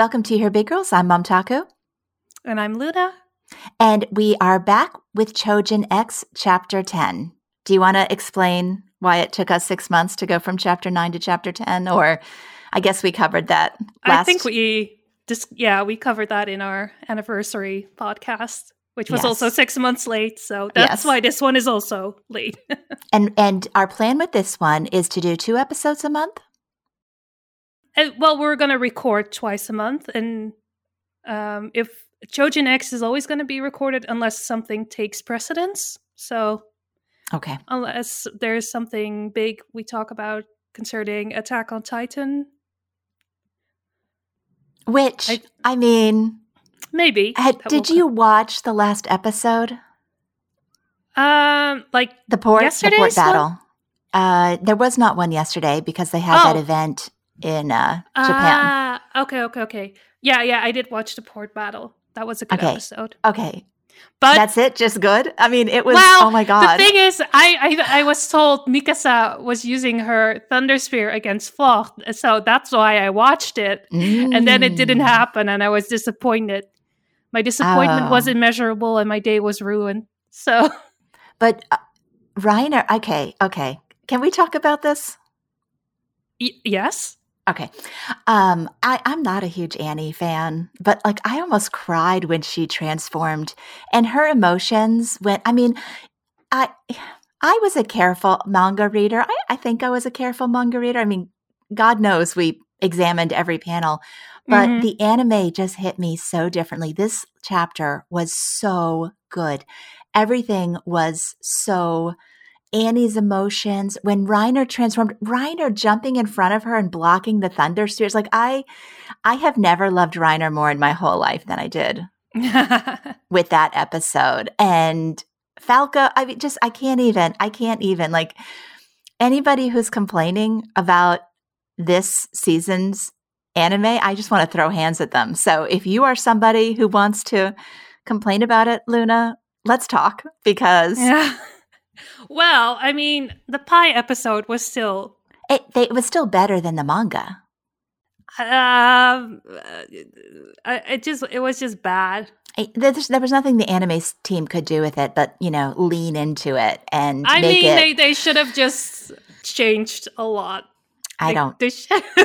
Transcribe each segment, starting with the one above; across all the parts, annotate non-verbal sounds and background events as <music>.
Welcome to Here Big Girls. I'm Mom Taco. And I'm Luna. And we are back with Chojin X Chapter 10. Do you want to explain why it took us six months to go from Chapter 9 to Chapter 10? Or I guess we covered that last... I think we just, yeah, we covered that in our anniversary podcast which was yes. also six months late. So that's yes. why this one is also late. <laughs> and and our plan with this one is to do two episodes a month. And, well, we're going to record twice a month, and um, if Chojin X is always going to be recorded unless something takes precedence. So, okay, unless there's something big we talk about concerning Attack on Titan, which I, I mean, maybe. Had, did you watch the last episode? Um, like the port, the port battle. Uh, there was not one yesterday because they had oh. that event in uh, Japan. Uh, okay, okay, okay. Yeah, yeah, I did watch the port battle. That was a good okay. episode. Okay. But that's it, just good. I mean, it was. Well, oh my god! The thing is, I, I I was told Mikasa was using her Thunder Spear against Floch, so that's why I watched it, mm. and then it didn't mm. happen, and I was disappointed. My disappointment oh. was immeasurable, and my day was ruined. So, but uh, Reiner, okay, okay, can we talk about this? Y- yes. Okay. Um, I, I'm not a huge Annie fan, but like I almost cried when she transformed and her emotions went I mean, I I was a careful manga reader. I, I think I was a careful manga reader. I mean, God knows we examined every panel, but mm-hmm. the anime just hit me so differently. This chapter was so good. Everything was so Annie's emotions, when Reiner transformed, Reiner jumping in front of her and blocking the thunder spears. Like I, I have never loved Reiner more in my whole life than I did <laughs> with that episode. And Falco, I mean, just I can't even, I can't even like anybody who's complaining about this season's anime, I just want to throw hands at them. So if you are somebody who wants to complain about it, Luna, let's talk because. Yeah <laughs> well, I mean, the pie episode was still it, they, it was still better than the manga. Um, uh, it just it was just bad. there, there was nothing the anime team could do with it, but you know, lean into it and. I mean, it, they they should have just changed a lot. I don't. They, should. <laughs>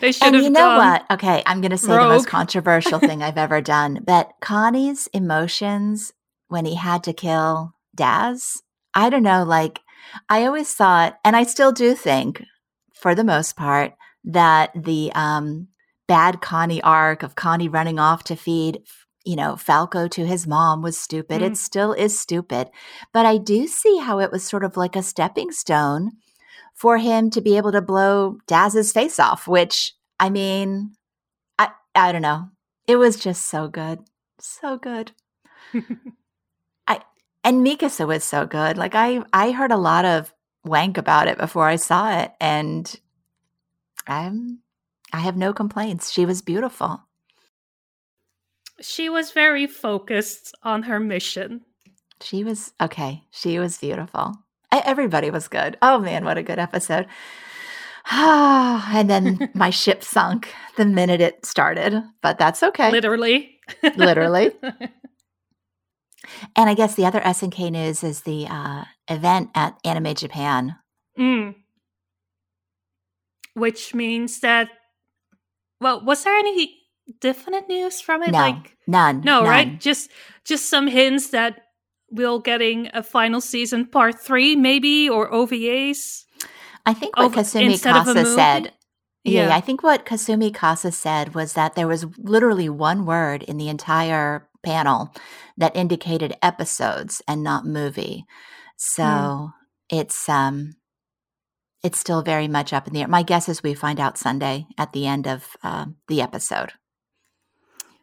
they should and have. you know what? Okay, I'm going to say rogue. the most controversial thing I've ever done. but Connie's emotions when he had to kill Daz I don't know, like I always thought, and I still do think, for the most part, that the um, bad Connie arc of Connie running off to feed, you know, Falco to his mom was stupid. Mm. It still is stupid. But I do see how it was sort of like a stepping stone for him to be able to blow Daz's face off, which I mean, I I don't know. It was just so good. So good. <laughs> and Mikasa was so good. Like I I heard a lot of wank about it before I saw it and I'm I have no complaints. She was beautiful. She was very focused on her mission. She was okay. She was beautiful. I, everybody was good. Oh man, what a good episode. <sighs> and then <laughs> my ship sunk the minute it started, but that's okay. Literally. Literally. <laughs> And I guess the other SNK news is the uh, event at Anime Japan. Mm. Which means that, well, was there any definite news from it? No, like none. No, none. right? Just just some hints that we'll getting a final season part three, maybe, or OVAs. I think what Kasumi Kasa said. Yeah. yeah, I think what Kasumi Kasa said was that there was literally one word in the entire panel that indicated episodes and not movie. So mm. it's um it's still very much up in the air. My guess is we find out Sunday at the end of uh, the episode,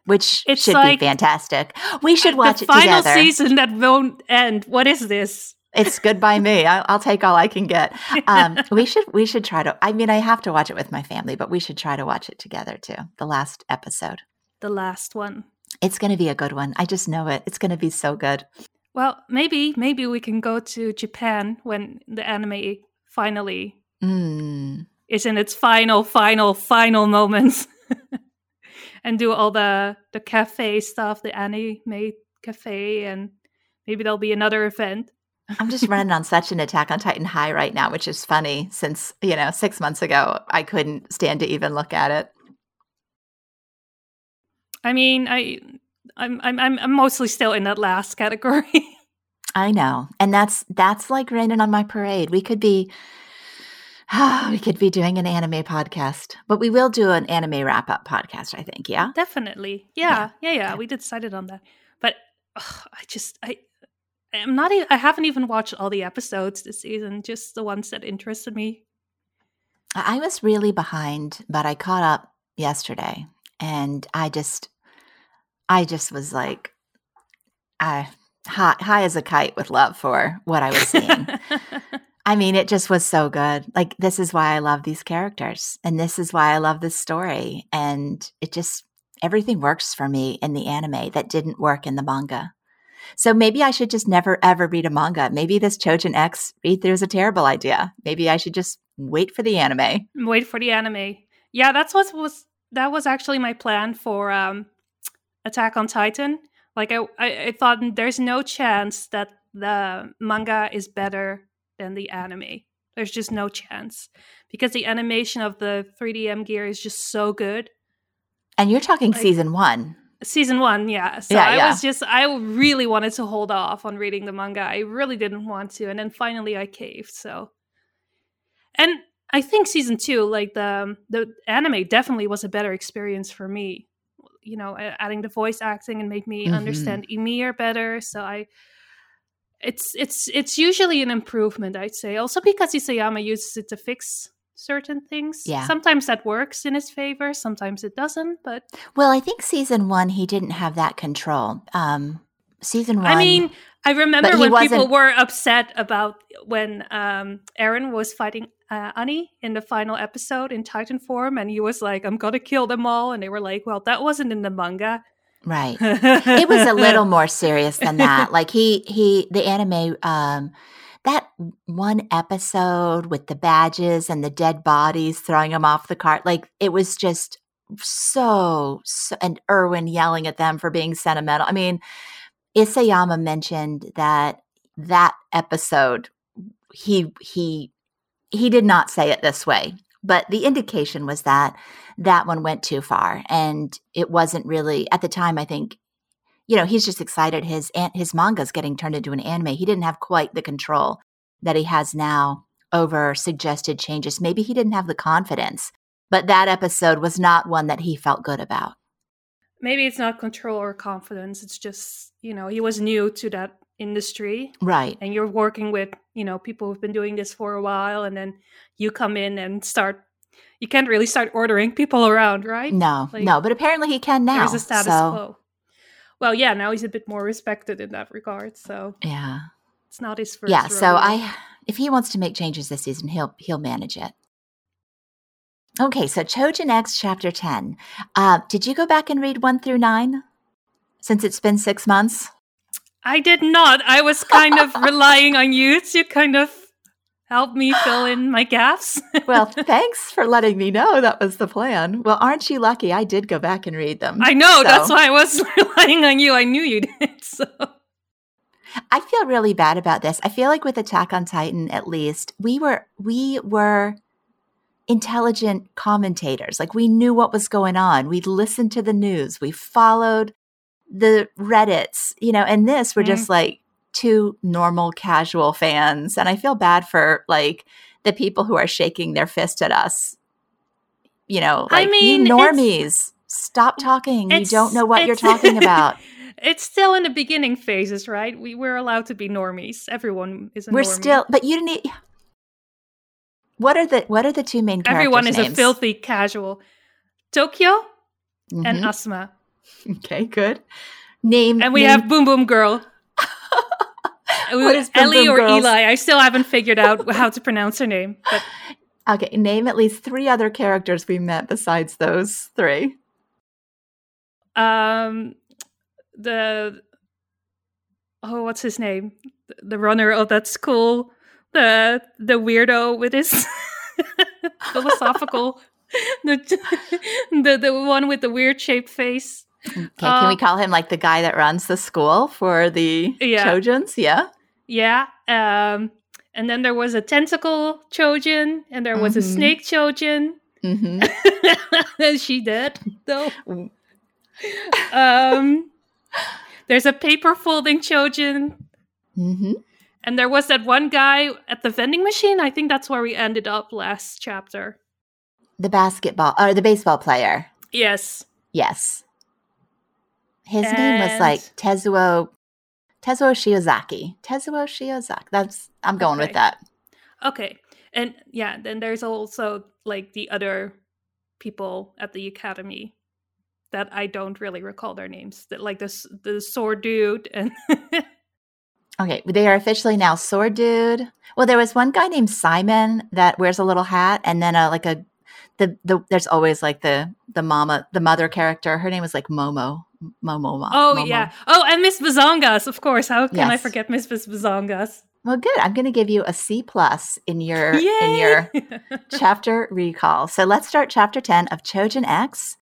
which it's should like, be fantastic. We should watch it final together. season that won't end. What is this? It's good by me. I'll, I'll take all I can get. Um, <laughs> we should we should try to. I mean, I have to watch it with my family, but we should try to watch it together too. The last episode. The last one. It's going to be a good one. I just know it. It's going to be so good. Well, maybe maybe we can go to Japan when the anime finally mm. is in its final, final, final moments. <laughs> and do all the the cafe stuff, the anime cafe, and maybe there'll be another event. I'm just running on <laughs> such an Attack on Titan high right now, which is funny since, you know, six months ago, I couldn't stand to even look at it. I mean, I, I'm, I'm, I'm mostly still in that last category. <laughs> I know. And that's, that's like raining on my parade. We could be, <sighs> we could be doing an anime podcast, but we will do an anime wrap up podcast, I think. Yeah. Definitely. Yeah. Yeah. Yeah. yeah. We decided on that. But ugh, I just, I, I'm not. Even, I haven't even watched all the episodes this season. Just the ones that interested me. I was really behind, but I caught up yesterday, and I just, I just was like, I high, high as a kite with love for what I was seeing. <laughs> I mean, it just was so good. Like, this is why I love these characters, and this is why I love this story, and it just everything works for me in the anime that didn't work in the manga. So maybe I should just never ever read a manga. Maybe this Chojin X read through is a terrible idea. Maybe I should just wait for the anime. Wait for the anime. Yeah, that's what was that was actually my plan for um Attack on Titan. Like I, I, I thought there's no chance that the manga is better than the anime. There's just no chance because the animation of the 3D M gear is just so good. And you're talking like, season one season one yeah so yeah, i yeah. was just i really wanted to hold off on reading the manga i really didn't want to and then finally i caved so and i think season two like the the anime definitely was a better experience for me you know adding the voice acting and made me mm-hmm. understand Ymir better so i it's it's it's usually an improvement i'd say also because isayama uses it to fix certain things. Yeah. Sometimes that works in his favor, sometimes it doesn't, but Well, I think season 1 he didn't have that control. Um season 1 I mean, I remember when people were upset about when um Eren was fighting uh, Annie in the final episode in Titan form and he was like I'm to kill them all and they were like, "Well, that wasn't in the manga." Right. <laughs> it was a little more serious than that. Like he he the anime um that one episode with the badges and the dead bodies throwing them off the cart, like it was just so, so and Erwin yelling at them for being sentimental. I mean, Isayama mentioned that that episode he he he did not say it this way, but the indication was that that one went too far and it wasn't really at the time I think you know, he's just excited his his manga's getting turned into an anime. He didn't have quite the control that he has now over suggested changes. Maybe he didn't have the confidence, but that episode was not one that he felt good about. Maybe it's not control or confidence. It's just, you know, he was new to that industry. Right. And you're working with, you know, people who've been doing this for a while and then you come in and start you can't really start ordering people around, right? No, like, no, but apparently he can now. There's a status so. quo well, yeah, now he's a bit more respected in that regard. So yeah, it's not his first. Yeah, rodeo. so I, if he wants to make changes this season, he'll he'll manage it. Okay, so Chojin X chapter ten. Uh, did you go back and read one through nine? Since it's been six months. I did not. I was kind of <laughs> relying on you to kind of help me fill in my gaps. <laughs> well, thanks for letting me know that was the plan. Well, aren't you lucky? I did go back and read them. I know. So. That's why I was <laughs> relying on you. I knew you did. So. I feel really bad about this. I feel like with Attack on Titan, at least, we were we were intelligent commentators. Like we knew what was going on. We listened to the news. We followed the Reddits, you know, and this we're mm. just like two normal casual fans. And I feel bad for like the people who are shaking their fist at us. You know, like I mean, you normies, stop talking. You don't know what you're <laughs> talking about. it's still in the beginning phases, right? We we're allowed to be normies. Everyone is a normie. We're normie. still but you didn't What are the what are the two main characters? Everyone is names? a filthy casual. Tokio mm-hmm. and Azuma. <laughs> Okay, good. Name And we name. have Boom Boom Girl. <laughs> what is Ellie or girls? Eli? I still haven't figured out <laughs> how to pronounce her name. But okay, name at least three other characters we met besides those three. Um, the oh, what's his name? The runner of that school, the the weirdo with his philosophical the, the the one with the weird shaped face. Okay, can we Um, call him like the guy that runs the school for the Yeah. Chojins? Yeah. Yeah. Um, and then there was a tentacle Chojin, and there was a Mhm. snake Chojin. hmm and <laughs> she did though. <laughs> Um, there's a paper folding Chojin, hmm and there was that one guy at the vending machine. I think that's where we ended up last chapter. The basketball or the baseball player. Yes. Yes. His name was like Tezuo Tezuo Shiozaki. Tezuo Shiozaki. That's I'm going Okay. with that. Okay. And yeah, then there's also like the other people at the academy that I don't really recall their names. That like this the sword dude and <laughs> Okay, they are officially now Sword Dude. Well, there was one guy named Simon that wears a little hat, and then a like a the the there's always like the the mama the mother character. Her name was like Momo Momo. Mo- Oh Momo. yeah. Oh, and Miss Bazongas, of course. How can I forget Miss Bazongas? Well, good. I'm going to give you a C plus in your in your <laughs> chapter recall. So let's start chapter 10 of Chojin X.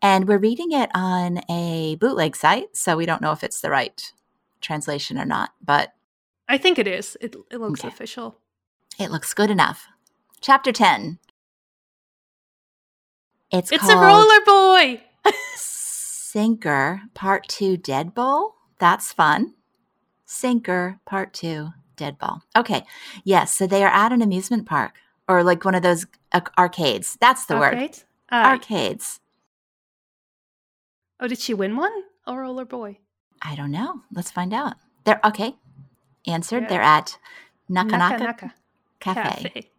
And we're reading it on a bootleg site. So we don't know if it's the right translation or not, but I think it is. It it looks Okay. official. it looks good enough. Chapter 10. It's, It's called a roller boy. <laughs> Sinker Part 2 Dead Ball. That's fun. Sinker Part 2 Dead Ball. Okay. Yes. So they are at an amusement park or like one of those uh, arcades. That's the word. Arcade? Aye. Arcades. Oh, did she win one? A roller boy. I don't know. Let's find out. They're okay. Answered. Yeah. They're at Nakanaka Naka Naka Cafe. Cafe.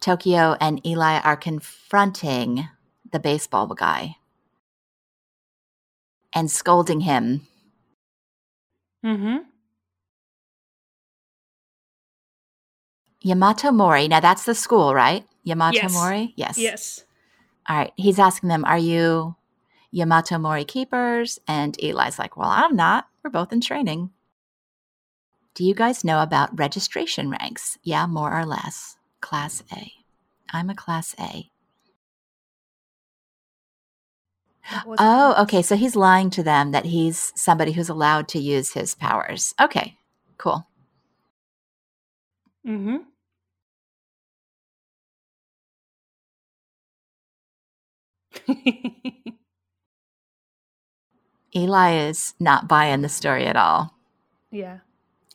Tokio and Eli are confronting the baseball guy and scolding him. Mm-hmm. Yamato Mori. Now that's the school, right? Yamato Yes. Mori. Yes. Yes. All right. He's asking them, "Are you Yamato Mori keepers?" And Eli's like, "Well, I'm not. We're both in training." Do you guys know about registration ranks? Yeah, more or less. Class A. I'm a class A. Oh, okay. So he's lying to them that he's somebody who's allowed to use his powers. Okay, cool. Mm-hmm. <laughs> Eli is not buying the story at all. yeah.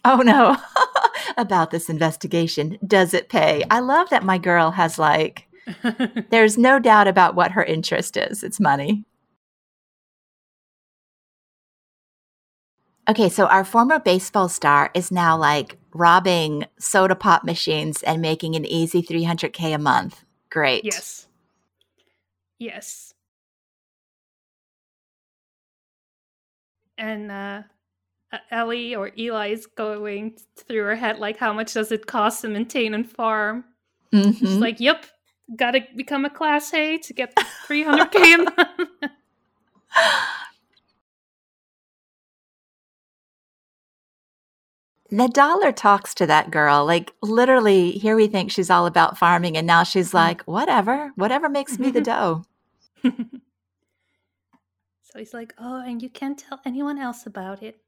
Oh no, <laughs> about this investigation. Does it pay? I love that my girl has like, <laughs> there's no doubt about what her interest is. It's money. Okay, so our former baseball star is now like robbing soda pop machines and making an easy 300K a month. Great. yes. Yes. And uh uh, Ellie or Eli is going through her head like how much does it cost to maintain and farm? She's Mhm. like, "Yep, got to become a class A to get 300k a month." <laughs> The dollar talks to that girl. Like literally, here we think she's all about farming, and now she's like, whatever, whatever makes me the <laughs> dough. so he's like, "Oh, and you can't tell anyone else about it."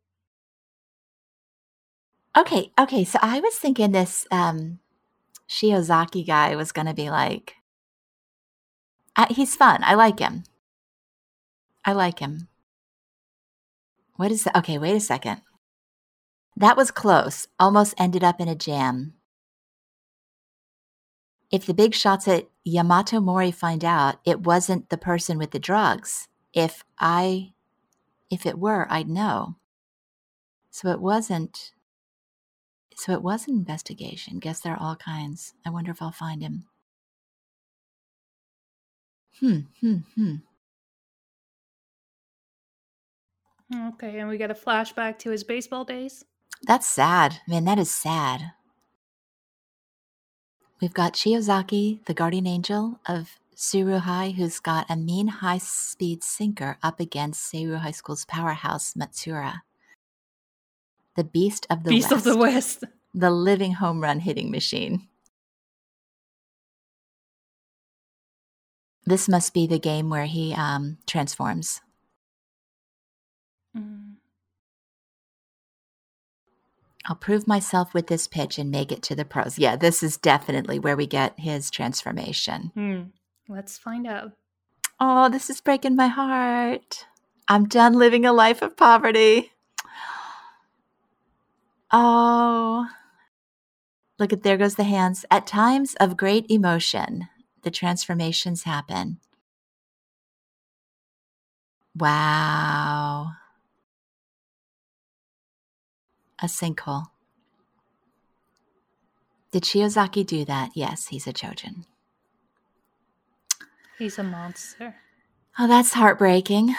Okay, okay. So I was thinking this um Shiozaki guy was going to be like, uh, he's fun. I like him. I like him. What is that? Okay, wait a second. That was close. Almost ended up in a jam. If the big shots at Yamato Mori find out it wasn't the person with the drugs, if I, if it were, I'd know. So it wasn't. So it was an investigation. Guess there are all kinds. I wonder if I'll find him. Hmm, hmm, hmm. Okay, and we get a flashback to his baseball days. That's sad. Man, that is sad. We've got Shiozaki, the guardian angel of Suruhai, who's got a mean high speed sinker up against Seiru High School's powerhouse, Matsura. The beast of the Beast West. of the West. the living home run hitting machine. This must be the game where he um, transforms. I'll prove myself with this pitch and make it to the pros. Yeah, this is definitely where we get his transformation. Hmm. Let's find out. Oh, this is breaking my heart. I'm done living a life of poverty. Oh, look at there goes the hands. At times of great emotion, the transformations happen. Wow. A sinkhole. Did Shiozaki do that? Yes, he's a Chojin. He's a monster. Oh, that's heartbreaking.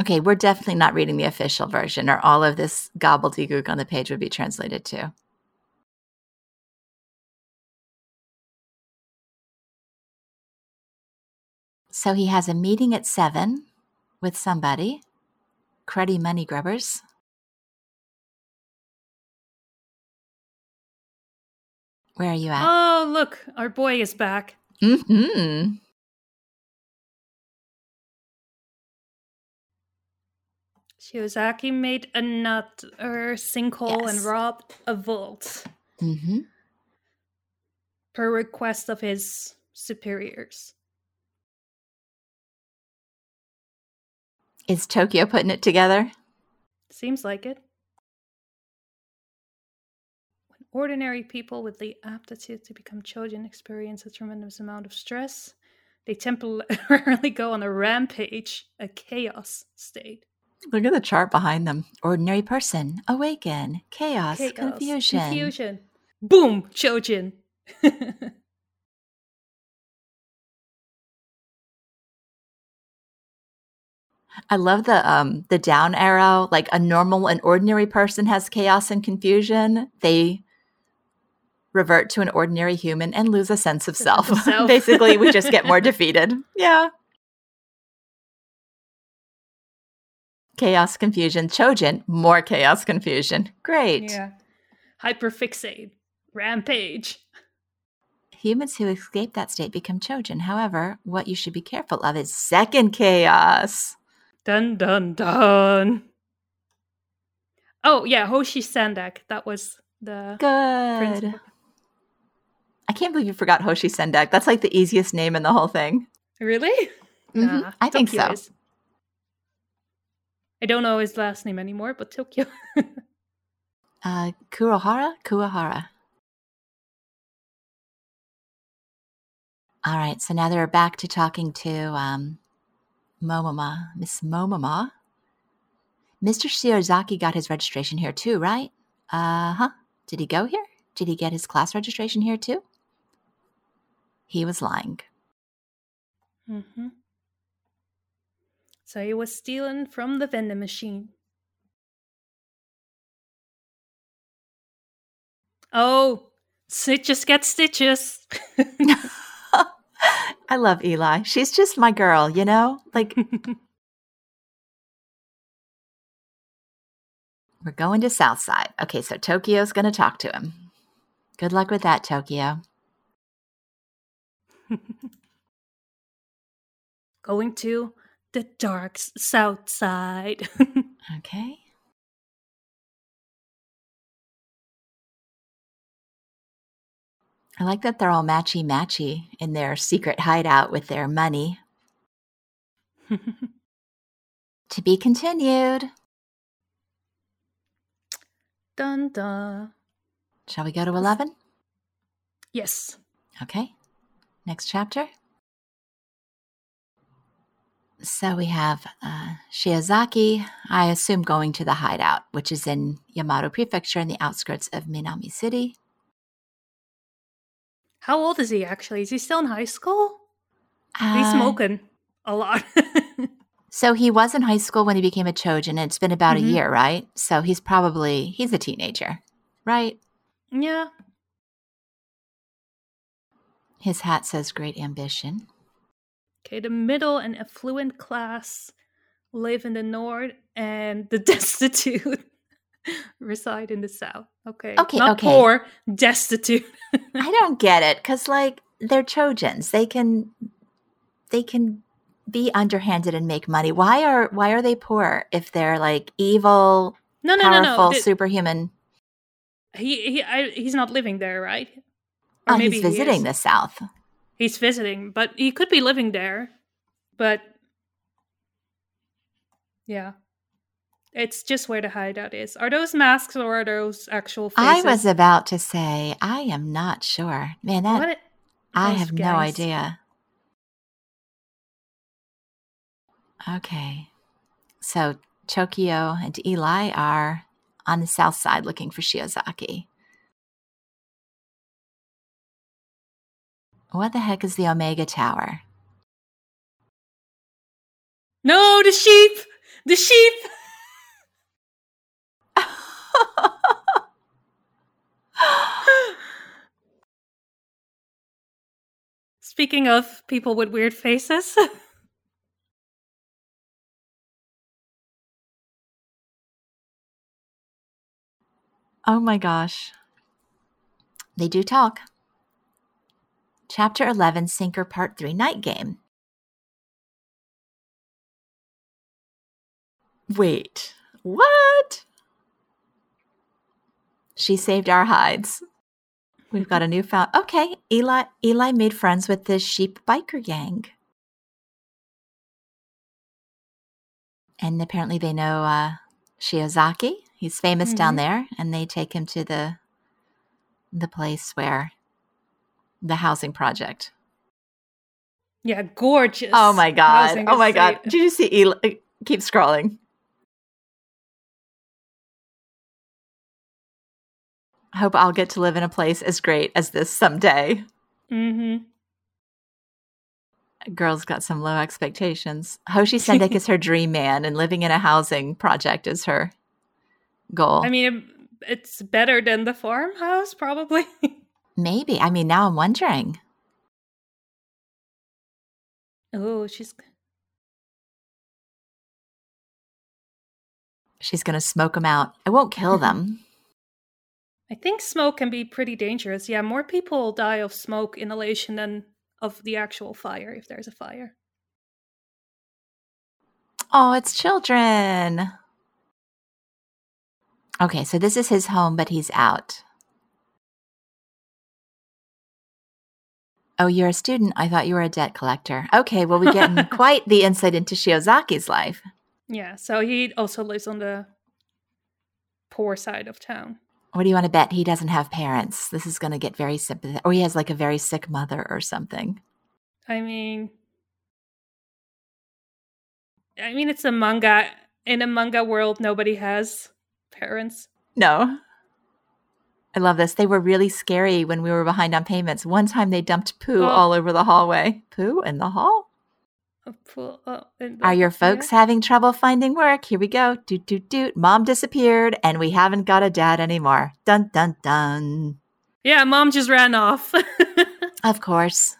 Okay, we're definitely not reading the official version, or all of this gobbledygook on the page would be translated too. So he has a meeting at seven with somebody, cruddy money grubbers. Where are you at? Oh, look, our boy is back. Mm-hmm. Shiozaki made another sinkhole and robbed a vault Mm-hmm. per request of his superiors. Is Tokio putting it together? Seems like it. When ordinary people with the aptitude to become chojin experience a tremendous amount of stress, they temporarily <laughs> go on a rampage, a chaos state. Look at the chart behind them. Ordinary person, awaken, chaos, Chaos, confusion. Confusion. Boom! Chojin. <laughs> I love the um the down arrow. Like a normal and ordinary person has chaos and confusion. They revert to an ordinary human and lose a sense of self. self. <laughs> Basically, we just get more <laughs> defeated. Yeah. Chaos, confusion, Chojin, more chaos, confusion. Great. yeah. Hyperfixate. Rampage. Humans who escape that state become Chojin. However, what you should be careful of is second chaos. Dun dun dun. Oh yeah, Hoshi Sendak. That was the Good. principal. I can't believe you forgot Hoshi Sendak. That's like the easiest name in the whole thing. Really? Mhm, Nah, I think so. is. I don't know his last name anymore, but Tokio. <laughs> Uh, Kurohara? Kurohara. All right, so now they're back to talking to um, Momoma, Miss Momoma. Mr. Shiozaki got his registration here too, right? Uh huh. Did he go here? Did he get his class registration here too? He was lying. Mm-hmm. So he was stealing from the vending machine. Oh, stitches get stitches. <laughs> <laughs> I love Eli. She's just my girl, you know? Like, <laughs> we're going to Southside. Okay, so Tokio's going to talk to him. Good luck with that, Tokio. <laughs> Going to the dark south side. <laughs> Okay. I like that they're all matchy matchy in their secret hideout with their money. <laughs> To be continued. dun dun. Shall we go to 11? Yes. Okay. Next chapter. So we have uh, Shiozaki, I assume going to the hideout, which is in Yamato Prefecture in the outskirts of Minami City. How old is he actually? Is he still in high school? He's Uh, smoking a lot. <laughs> So he was in high school when he became a Chojin. It's been about Mhm. a year, right? So he's probably he's a teenager, right? yeah. His hat says great ambition. Okay, the middle and affluent class live in the north, and the <laughs> destitute reside in the south. Okay. Okay, Not okay. poor, destitute. <laughs> I don't get it cuz like they're Chojins. They can they can be underhanded and make money. Why are why are they poor if they're like evil, No, no, powerful, no, no. The- superhuman? he he I, he's not living there, right? Or Oh, he's visiting is. the South. He's visiting, but he could be living there. But yeah, it's just where the hideout is. Are those masks or are those actual faces? I was about to say, I am not sure. Man, that it- I have no idea. Okay. So Tokio and Eli are on the south side looking for Shiozaki. What the heck is the Omega Tower? No, the sheep, the sheep. Speaking of people with weird faces, <laughs> oh my gosh. They do talk. Chapter 11 Sinker Part 3 Night Game. Wait, what? She saved our hides. We've got a new found. Okay, Eli. Eli made friends with this sheep biker gang, and apparently they know uh, Shiozaki. He's famous down Mhm. there, and they take him to the the place where the housing project. yeah, gorgeous. Oh my god! Oh my god! Did you see Eli? Keep scrolling. Hope I'll get to live in a place as great as this someday. Mm-hmm. Girl's got some low expectations. Hoshi Sendak is her <laughs> dream man, and living in a housing project is her goal. I mean, it's better than the farmhouse, probably. <laughs> Maybe. I mean, now I'm wondering. oh, she's She's going to smoke them out. I won't kill <laughs> them. I think smoke can be pretty dangerous. Yeah, more people die of smoke inhalation than of the actual fire if there's a fire. Oh, it's children. Okay, so this is his home, but he's out. Oh, you're a student. I thought you were a debt collector. Okay, well, we get <laughs> quite the insight into Shiozaki's life. Yeah, so he also lives on the poor side of town. What do you want to bet? He doesn't have parents. This is going to get very sympathetic. Or he has like a very sick mother or something. I mean, I mean, it's a manga. In a manga world, nobody has parents. No. I love this. They were really scary when we were behind on payments. One time they dumped poo Oh. all over the hallway. Poo in the hall? Pool- oh, Are your folks having trouble finding work? Here we go. Doot, doot, doot. Mom disappeared and we haven't got a dad anymore. Dun, dun, dun. Yeah, yeah mom just ran off. <laughs> Of course.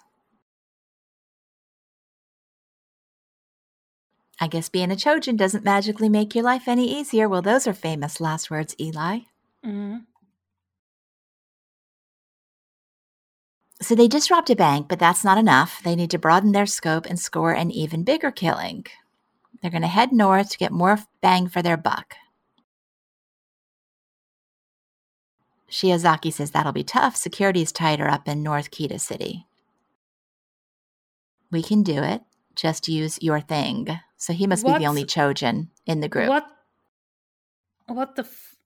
I guess being a Chojin doesn't magically make your life any easier. Well, those are famous last words, Eli. Mm Mhm. So they just robbed a bank, but that's not enough. They need to broaden their scope and score an even bigger killing. They're going to head north to get more bang for their buck. Shiozaki says that'll be tough. Security's tighter up in North Kita City. We can do it. Just use your thing. So he must be the only Chojin in the group. What? What the? F-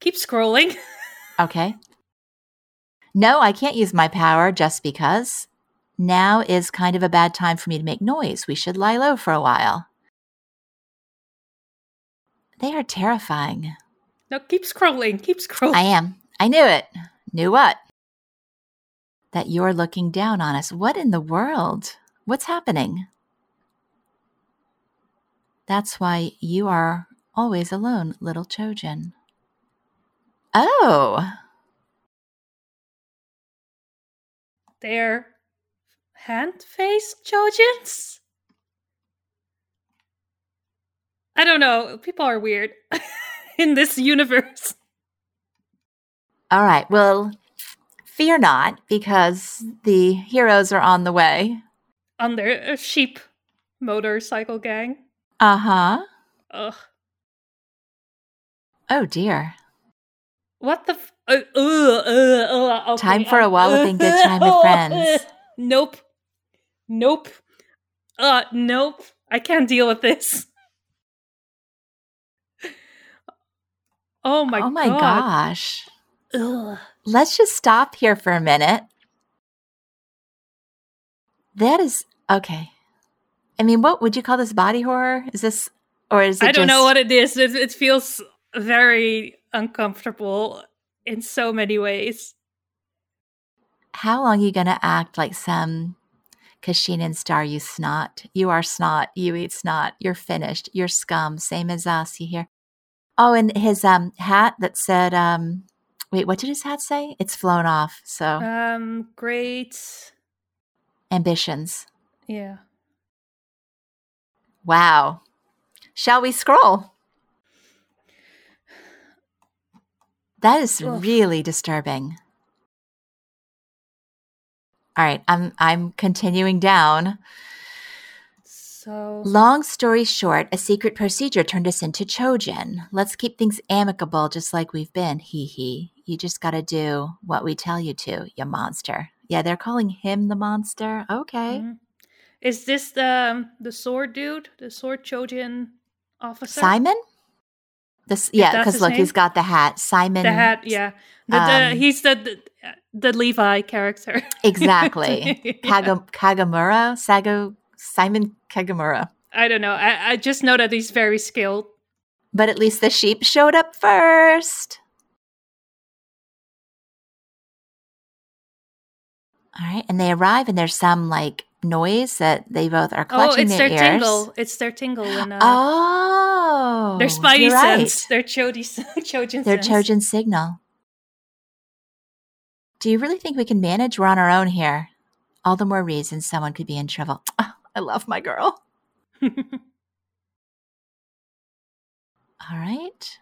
Keep scrolling. <laughs> Okay. No, I can't use my power just because. Now is kind of a bad time for me to make noise. We should lie low for a while. They are terrifying. no, keep scrolling. Keep scrolling. I am. I knew it. Knew what? That you're looking down on us. What in the world? What's happening? That's why you are always alone, little Chojin. Oh. They're hand-faced Chojins. I don't know. People are weird <laughs> in this universe. All right. Well, Fear not, because the heroes are on the way. On their uh, sheep motorcycle gang. Uh huh. Ugh. Oh dear. What the? F- uh, uh, uh, uh, okay, Time for a um, walloping good time with <laughs> friends. Nope. Nope. Uh, nope. I can't deal with this. Oh my, oh my god. gosh. Ugh. Let's just stop here for a minute. That is okay. I mean, what would you call this body horror? Is this, or is it? I don't know what it is. It, it feels very uncomfortable in so many ways. How long you gonna act like some Kashinan star? You snot. You are snot. You eat snot. You're finished. You're scum. Same as us. You hear? Oh, and his um hat that said um. Wait, what did his hat say? It's flown off. So Um, great. ambitions. Yeah. Wow. Shall we scroll? That is Ugh. really disturbing. All right, I'm I'm continuing down. So Long story short, a secret procedure turned us into Chojin. Let's keep things amicable just like we've been. Hee hee. You just got to do what we tell you to, you monster. Yeah, they're calling him the monster. Okay. Mhm. is this the the sword dude, the sword Chojin officer? Simon? This yeah, because look, name? he's got the hat. Simon The hat, yeah. The, the, um, he's the, the the Levi character. <laughs> Exactly. <laughs> Yeah. Kaga, Kagamura, Sago, Simon Kagamura. I don't know. I, I just know that he's very skilled. But at least the sheep showed up first. All right, and they arrive, and there's some like noise that they both are Oh, clutching it's their their tingle. It's their tingle and uh, Oh, their spidey right. sense. Their Chodi Chojin <laughs> Their sense. Trojan signal. Do you really think we can manage? We're on our own here. All the more reason someone could be in trouble. <laughs> Ah, I love my girl. <laughs> All right.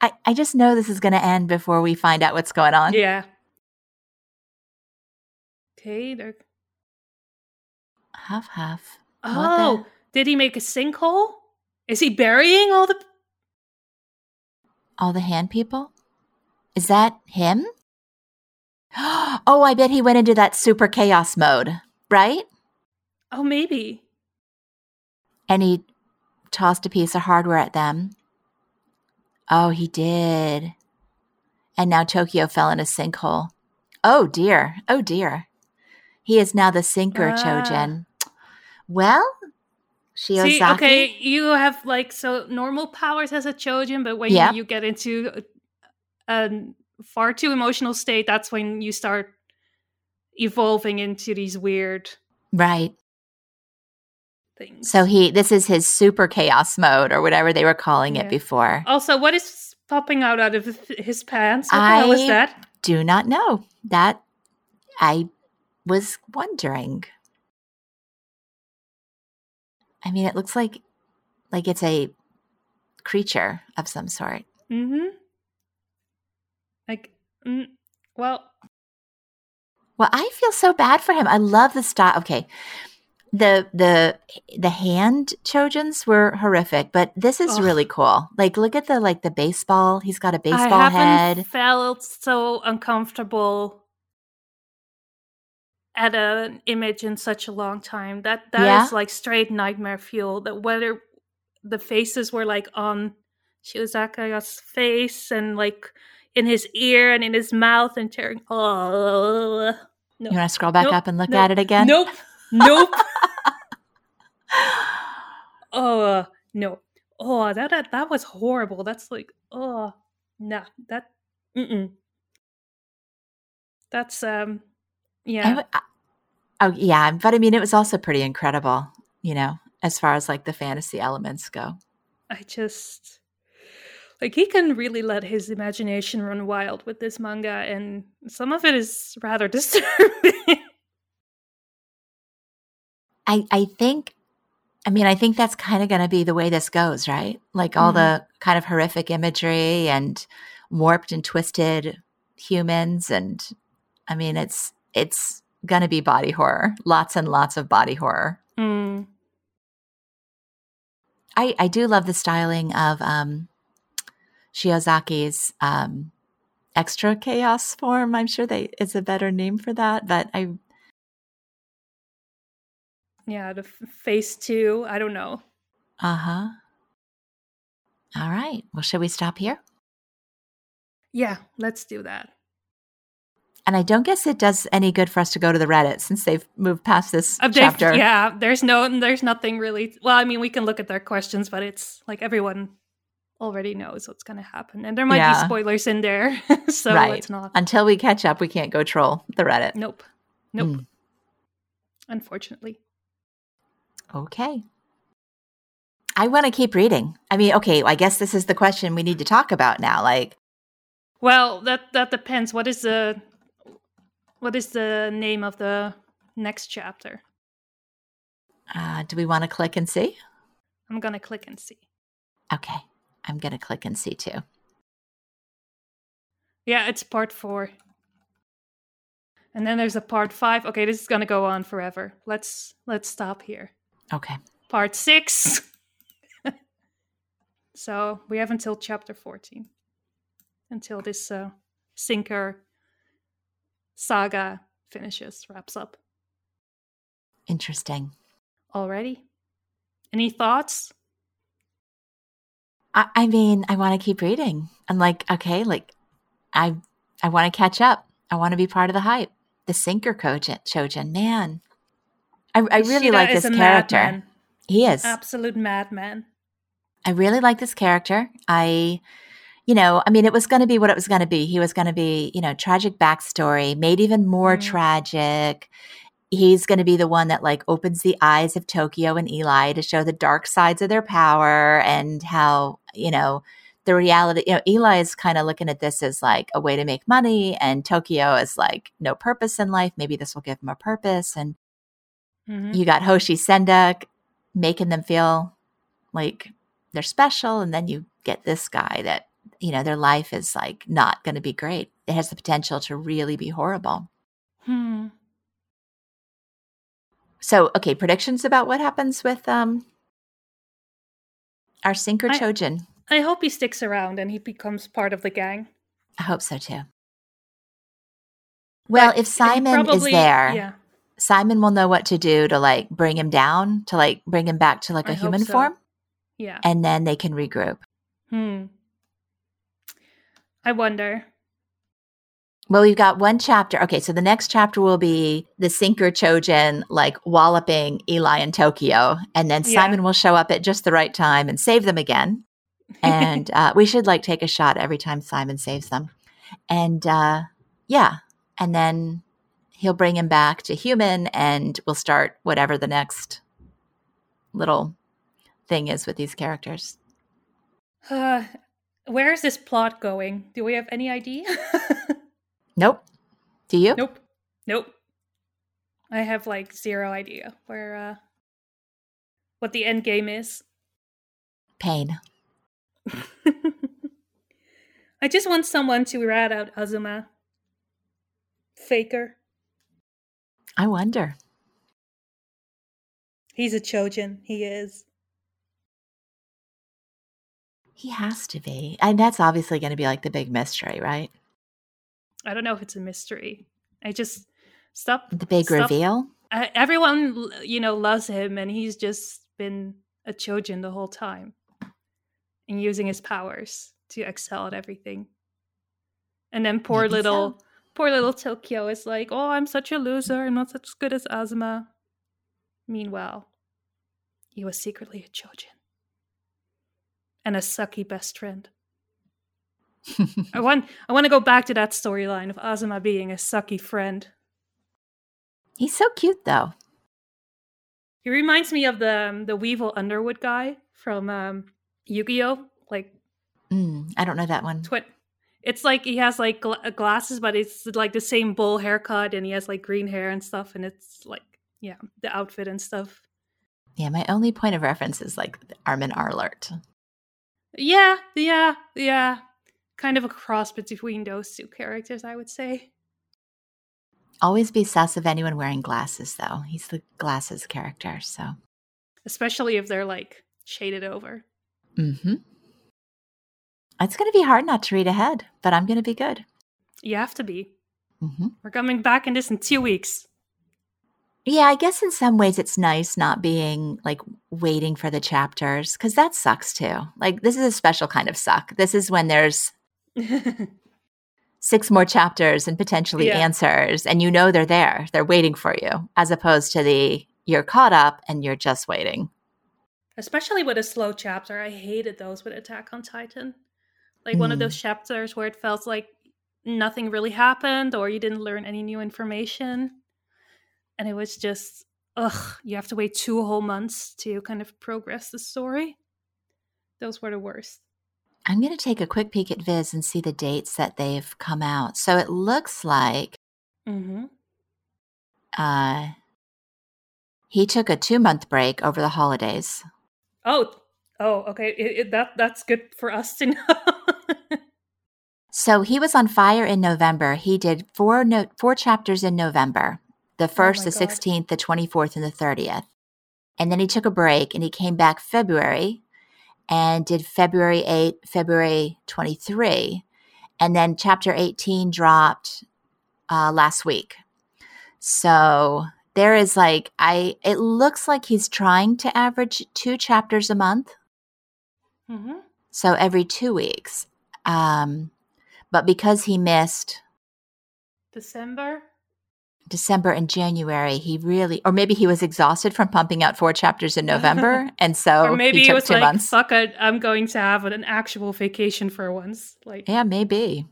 I, I just know this is going to end before we find out what's going on. yeah. Okay. They're... Huff. What Oh, did he make a sinkhole? Is he burying all the? All the hand people? Is that him? <gasps> Oh, I bet he went into that super chaos mode, right? Oh, maybe. And he tossed a piece of hardware at them. Oh, he did. And now Tokio fell in a sinkhole. Oh dear. Oh dear. He is now the sinker, Ah. Chojin. Well, Shiozaki. See, okay, you have like so normal powers as a Chojin, but when Yep. you get into a, a far too emotional state, that's when you start evolving into these weird Right. things. So he this is his super chaos mode or whatever they were calling Yeah. it before. also, what is popping out out of his pants? What the hell is that? Do not know. That I was wondering. I mean, it looks like like it's a creature of some sort. Mm-hmm. Like, mm, well, Well, I feel so bad for him. I love the style. Okay. The the the hand chojins were horrific, but this is Ugh. really cool. Like look at the like the baseball. He's got a baseball haven't head. felt so uncomfortable at an image in such a long time. That that is Yeah? like straight nightmare fuel. That whether the faces were like on Shiozaki's face and like in his ear and in his mouth and tearing. Oh no! You want to scroll back Nope, up and look nope, at it again? Nope. Nope. oh uh, no. Oh, that, that that was horrible. That's like oh nah that mm That's um yeah. w- I- oh yeah, but I mean, it was also pretty incredible. You know, as far as like the fantasy elements go. I just like he can really let his imagination run wild with this manga and some of it is rather <laughs> disturbing. I I think I mean I think that's kind of going to be the way this goes, right? Like all the mm-hmm. kind of horrific imagery and warped and twisted humans and I mean, it's it's going to be body horror. Lots and lots of body horror. Mm. I I do love the styling of um Shiozaki's um extra chaos form. I'm sure they it's a better name for that, but I Yeah, the f- phase two. I don't know. uh-huh. All right. Well, should we stop here? Yeah, let's do that. And I don't guess it does any good for us to go to the Reddit since they've moved past this Uh, chapter. Yeah, there's no, there's nothing really. Well, I mean, we can look at their questions, but it's like everyone already knows what's going to happen, and there might Yeah. be spoilers in there, <laughs> so Right. let's not. Until we catch up, we can't go troll the Reddit. Nope, nope. Mm. Unfortunately, Okay. I want to keep reading. I mean, okay, I guess this is the question we need to talk about now. Like, well, that that depends. What is the what is the name of the next chapter? uh, do we want to click and see? I'm gonna click and see. Okay. I'm going to click and see too. Yeah, it's part four. And then there's a part five. Okay, this is gonna go on forever. Let's let's stop here. Okay. Part six. <laughs> so we have until chapter fourteen, until this uh, sinker saga finishes, wraps up. Interesting. Already. Any thoughts? I, I mean, I want to keep reading. I'm like, okay, like, I I want to catch up. I want to be part of the hype. The sinker Kojin, Chojin, man. I, I really Ishida like this character. He is. Absolute madman. I really like this character. I, you know, I mean, it was going to be what it was going to be. He was going to be, you know, tragic backstory, made even more Mhm. tragic. He's going to be the one that like opens the eyes of Tokio and Eli to show the dark sides of their power and how, you know, the reality, you know, Eli is kind of looking at this as like a way to make money and Tokio is like no purpose in life. Maybe this will give him a purpose. And Mhm. you got Hoshi Sendak making them feel like they're special, and then you get this guy that you know their life is like not going to be great. It has the potential to really be horrible. Hmm. So, okay, predictions about what happens with um our sinker Chojin. I hope he sticks around and he becomes part of the gang. I hope so too. Well, But if Simon probably- is there, yeah, Simon will know what to do to like bring him down, to like bring him back to like a human so. form, yeah. and then they can regroup. Hmm. I wonder. Well, we've got one chapter. Okay, so the next chapter will be the sinker Chojin like walloping Eli in Tokio, and then Yeah. Simon will show up at just the right time and save them again. And <laughs> uh, we should like take a shot every time Simon saves them. And uh, yeah, and then he'll bring him back to human, and we'll start whatever the next little thing is with these characters. <sighs> Uh, where is this plot going? Do we have any idea? <laughs> Nope. Do you? nope. Nope. I have like zero idea where uh what the end game is. Pain. <laughs> I just want someone to rat out Azuma. Faker. I wonder. He's a Chojin. He is. He has to be. And that's obviously going to be like the big mystery, right? I don't know if it's a mystery. I just stop. The big stop- reveal. I, everyone, you know, loves him, and he's just been a Chojin the whole time, and using his powers to excel at everything. And then poor Maybe little, so. poor little Tokio is like, "Oh, I'm such a loser. I'm not such good as Azuma." Meanwhile, he was secretly a Chojin and a sucky best friend. <laughs> I want, I want to go back to that storyline of Azuma being a sucky friend. He's so cute, though. He reminds me of the um, the Weevil Underwood guy from um, Yu-Gi-Oh. Like Mm, I don't know that one. twi- It's like he has like gla- glasses, but it's like the same bull haircut, and he has like green hair and stuff, and it's like yeah, the outfit and stuff. Yeah, my only point of reference is like Armin Arlert. Yeah, yeah, yeah. Kind of a cross between those two characters, I would say. Always be sus of anyone wearing glasses, though. He's the glasses character, so. Especially if they're like shaded over. Mm-hmm. It's going to be hard not to read ahead, but I'm going to be good. You have to be. Mm-hmm. We're coming back in this in two weeks. Yeah, I guess in some ways it's nice not being like waiting for the chapters because that sucks too. Like, this is a special kind of suck. This is when there's <laughs> six more chapters and potentially Yeah. answers, and you know they're there, they're waiting for you, as opposed to the you're caught up and you're just waiting. Especially with a slow chapter. I hated those with Attack on Titan. Like one of Mm. those chapters where it felt like nothing really happened or you didn't learn any new information. And it was just, ugh, you have to wait two whole months to kind of progress the story. Those were the worst. I'm going to take a quick peek at Viz and see the dates that they've come out. So it looks like Mm-hmm. uh, he took a two month break over the holidays. Oh, oh, okay. It, it, that that's good for us to <laughs> know. So he was on fire in November. He did four no- four chapters in November. The first, my the God. 16th, the 24th, and the 30th. And then he took a break and he came back February and did February 8, February 23. And then chapter 18 dropped uh, last week. So there is like, I, it looks like he's trying to average two chapters a month. mm-hmm. So every two weeks. Um, but because he missed December. December and January, he really, or maybe he was exhausted from pumping out four chapters in November, <laughs> and so or maybe he it was two like, months. fuck it, I'm going to have an actual vacation for once. Like, Yeah, maybe.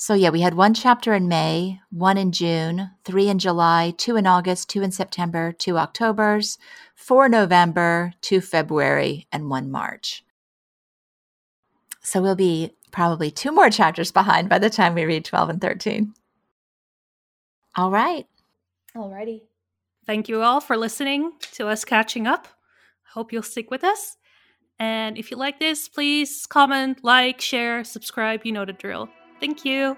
So yeah, we had one chapter in May, one in June, three in July, two in August, two in September, two Octobers, four November, two February, and one March. So we'll be probably two more chapters behind by the time we read 12 and 13. All right. Alrighty. Thank you all for listening to us catching up. Hope you'll stick with us. And if you like this, please comment, like, share, subscribe. You know the drill. Thank you.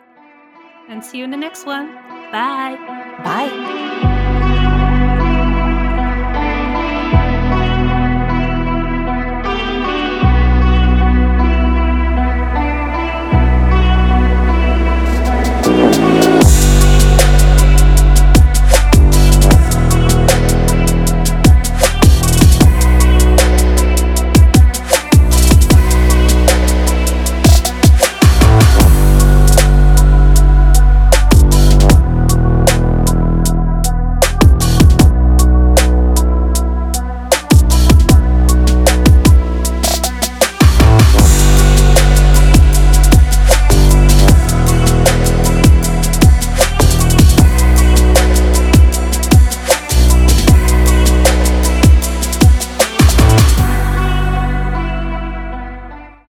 And see you in the next one. Bye. Bye.